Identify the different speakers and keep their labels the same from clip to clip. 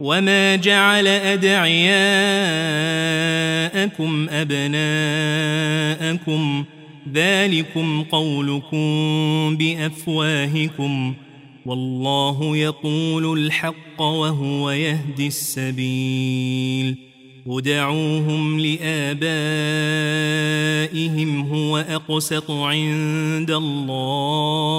Speaker 1: وما جعل أدعياءكم أبناءكم ذلكم قولكم بأفواهكم والله يقول الحق وهو يهدي السبيل ودعوهم لآبائهم هو أقسط عند الله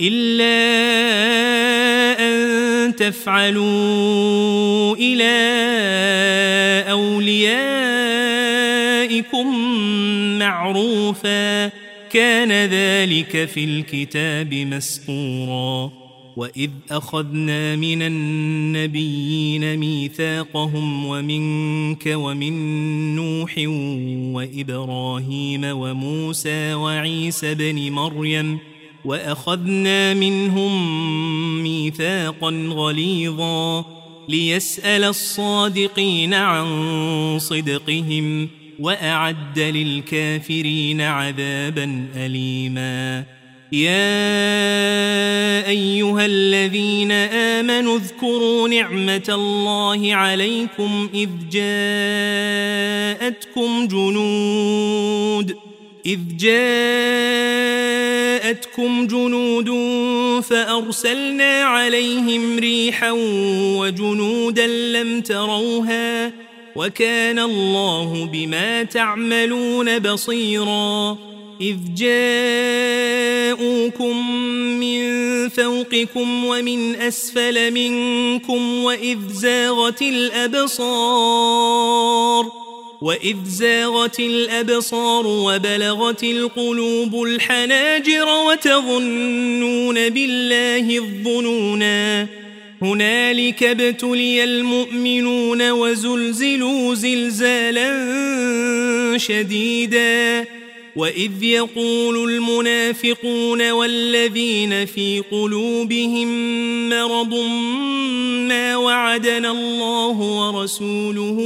Speaker 1: إلا أن تفعلوا إلى أوليائكم معروفاً. كان ذلك في الكتاب مسطورا. وإذ أخذنا من النبيين ميثاقهم ومنك ومن نوح وإبراهيم وموسى وعيسى بن مريم وأخذنا منهم ميثاقا غليظا ليسأل الصادقين عن صدقهم وأعد للكافرين عذابا أليما. يا أيها الذين آمنوا اذكروا نعمة الله عليكم إذ جاءتكم جنود إذ جاءتكم جنود فأرسلنا عليهم ريحا وجنودا لم تروها وكان الله بما تعملون بصيرا إذ جاءوكم من فوقكم ومن أسفل منكم وإذ زاغت الأبصار وإذ زاغت الأبصار وبلغت القلوب الحناجر وتظنون بالله الظنونا هنالك ابتلي المؤمنون وزلزلوا زلزالا شديدا وإذ يقول المنافقون والذين في قلوبهم مرض ما وعدنا الله ورسوله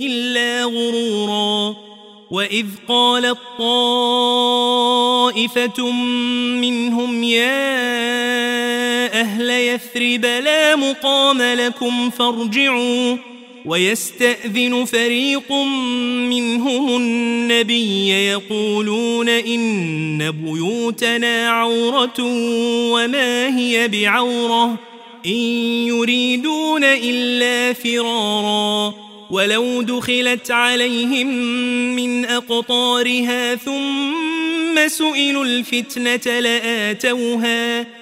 Speaker 1: إلا غرورا. وإذ قالت طائفة منهم يا أهل يثرب لا مقام لكم فارجعوا. ويستأذن فريق منهم النبي يقولون إن بيوتنا عورة وما هي بعورة إن يريدون إلا فرارا ولو دخلت عليهم من أقطارها ثم سئلوا الفتنة لآتوها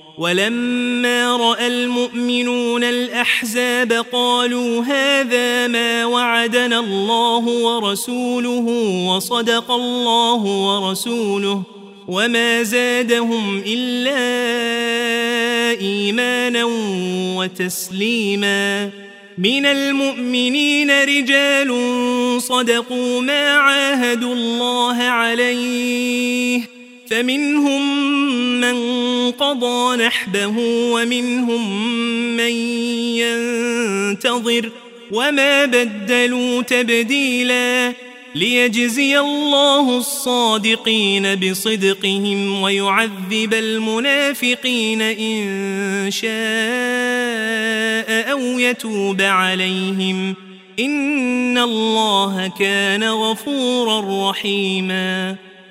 Speaker 1: ولما رأى المؤمنون الأحزاب قالوا هذا ما وعدنا الله ورسوله وصدق الله ورسوله وما زادهم إلا إيمانا وتسليما. من المؤمنين رجال صدقوا ما عاهدوا الله عليه فمنهم من قضى نحبه ومنهم من ينتظر وما بدلوا تبديلا ليجزي الله الصادقين بصدقهم ويعذب المنافقين إن شاء أو يتوب عليهم. إن الله كان غفورا رحيماً.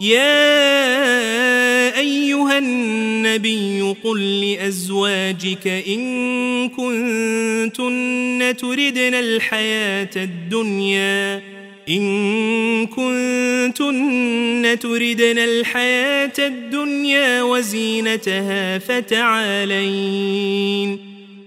Speaker 1: يا أيها النبي قل لأزواجك إن كنتن تردن الحياة الدنيا إن كنتن تردن الحياة الدنيا وزينتها فتعالين.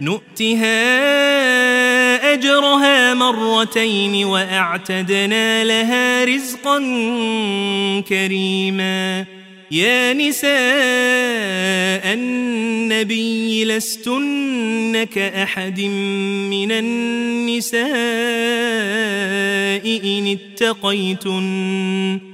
Speaker 1: نؤتها أجرها مرتين وأعتدنا لها رزقا كريما. يا نساء النبي لستن كأحد من النساء إن اتقيتن.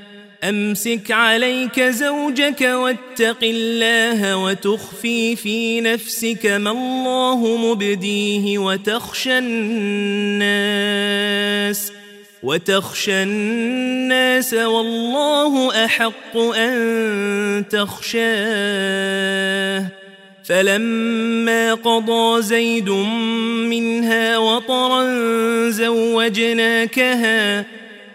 Speaker 1: أمسك عليك زوجك واتق الله وتخفي في نفسك ما الله مبديه وتخشى الناس وتخشى الناس والله أحق أن تخشاه فلما قضى زيد منها وطرا زوجناكها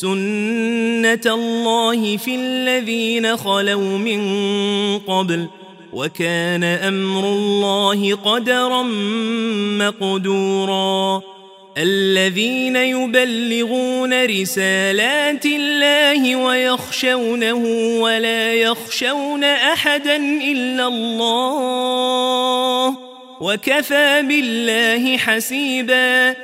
Speaker 1: سنة الله في الذين خلوا من قبل وكان أمر الله قدرا مقدورا الذين يبلغون رسالات الله ويخشونه ولا يخشون أحدا إلا الله وكفى بالله حسيباً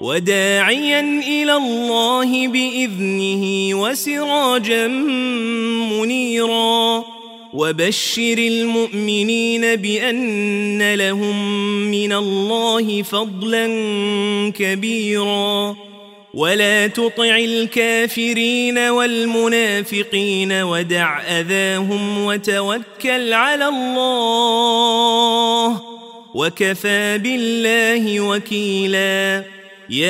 Speaker 1: وداعيا إلى الله بإذنه وسراجا منيرا. وبشر المؤمنين بأن لهم من الله فضلا كبيرا. ولا تطع الكافرين والمنافقين ودع أذاهم وتوكل على الله. وكفى بالله وكيلا. يا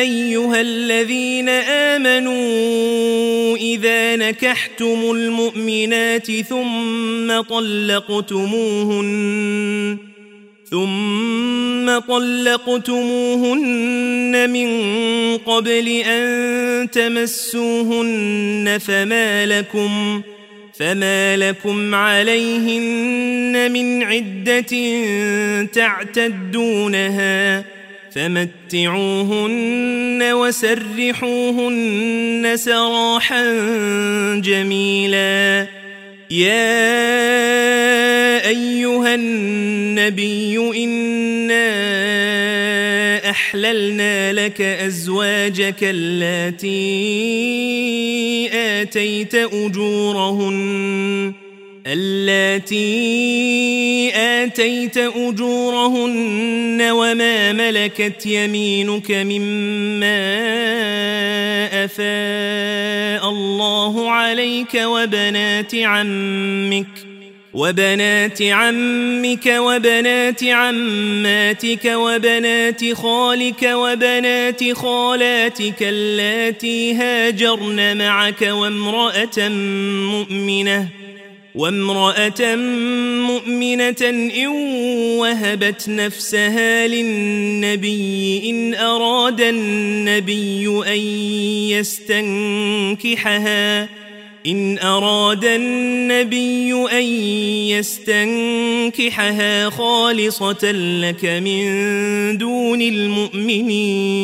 Speaker 1: أيها الذين آمنوا إذا نكحتم المؤمنات ثم طلقتموهن ثم طلقتموهن من قبل أن تمسوهن فما لكم فما لكم عليهن من عده تعتدونها فمتعوهن وسرحوهن سراحا جميلا يا ايها النبي انا احللنا لك ازواجك اللاتي آتيت أجورهن اللاتي آتيت أجورهن وما ملكت يمينك مما أفاء الله عليك وبنات عمك وبنات عمك وبنات عماتك وبنات خالك وبنات خالاتك اللاتي هاجرن معك وامرأة مؤمنة وامرأة مؤمنة إن وهبت نفسها للنبي إن أراد النبي أن يستنكحها إن أراد النبي أن يستنكحها خالصة لك من دون المؤمنين.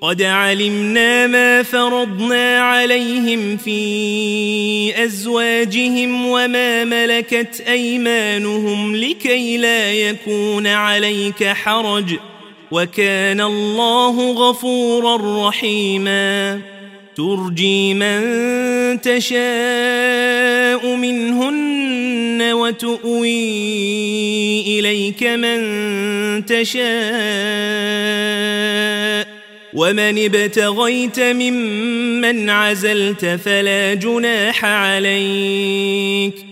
Speaker 1: قد علمنا ما فرضنا عليهم في أزواجهم وما ملكت أيمانهم لكي لا يكون عليك حرج. وكان الله غفورا رحيما. ترجي من تشاء منهن وتؤوي إليك من تشاء. ومن ابتغيت ممن عزلت فلا جناح عليك.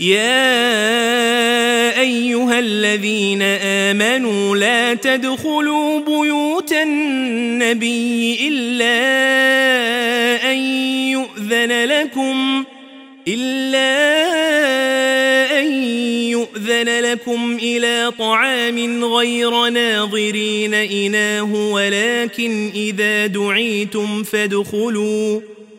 Speaker 1: يا أيها الذين آمنوا لا تدخلوا بيوت النبي إلا أن يؤذن لكم إلا أن يؤذن لكم إلى طعام غير ناظرين إناه ولكن إذا دعيتم فادخلوا.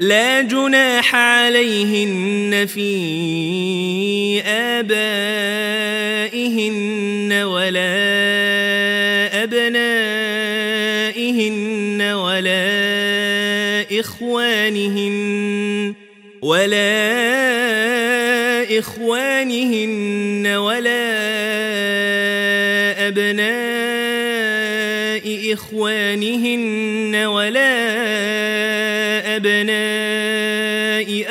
Speaker 1: لا جناح عليهن في آبائهن ولا أبنائهن ولا إخوانهن ولا إخوانهن ولا أبناء إخوانهن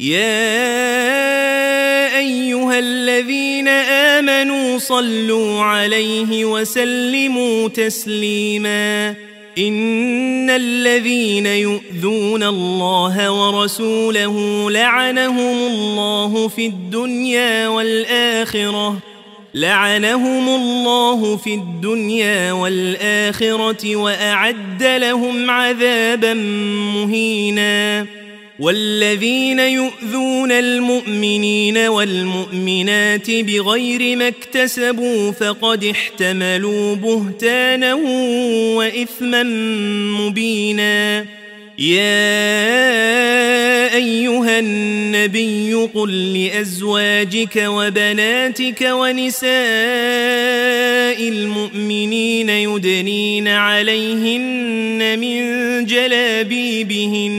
Speaker 1: يا أيها الذين آمنوا صلوا عليه وسلموا تسليما. إن الذين يؤذون الله ورسوله لعنهم الله في الدنيا والآخرة. لعنهم الله في الدنيا والآخرة وأعد لهم عذابا مهينا. والذين يؤذون المؤمنين والمؤمنات بغير ما اكتسبوا فقد احتملوا بهتانا وإثما مبينا. يا أيها النبي قل لأزواجك وبناتك ونساء المؤمنين يدنين عليهن من جلابيبهن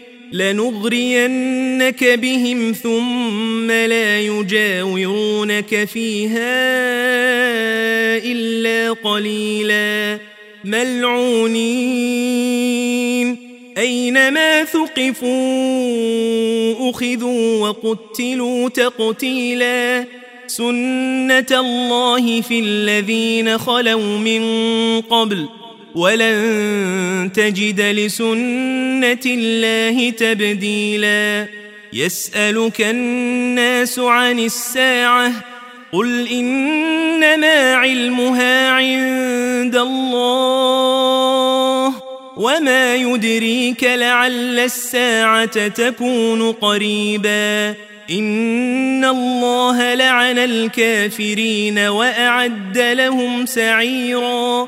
Speaker 1: لنغرينك بهم ثم لا يجاورونك فيها إلا قليلا. ملعونين. أينما ثقفوا أخذوا وقتلوا تقتيلا. سنة الله في الذين خلوا من قبل ولن تجد لسنة الله تبديلا. يسألك الناس عن الساعة قل إنما علمها عند الله وما يدريك لعل الساعة تكون قريباً. إن الله لعن الكافرين وأعد لهم سعيرا.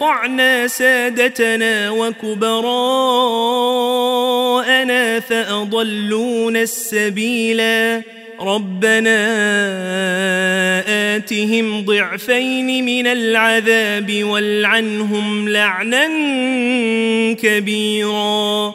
Speaker 1: أطعنا سادتنا وكبراءنا فأضلونا السبيلا. ربنا آتهم ضعفين من العذاب والعنهم لعنا كبيرا.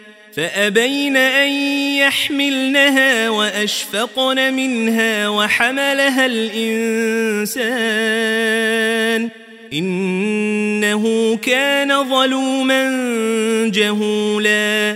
Speaker 1: فأبين أن يحملنها وأشفقن منها وحملها الإنسان إنه كان ظلوما جهولا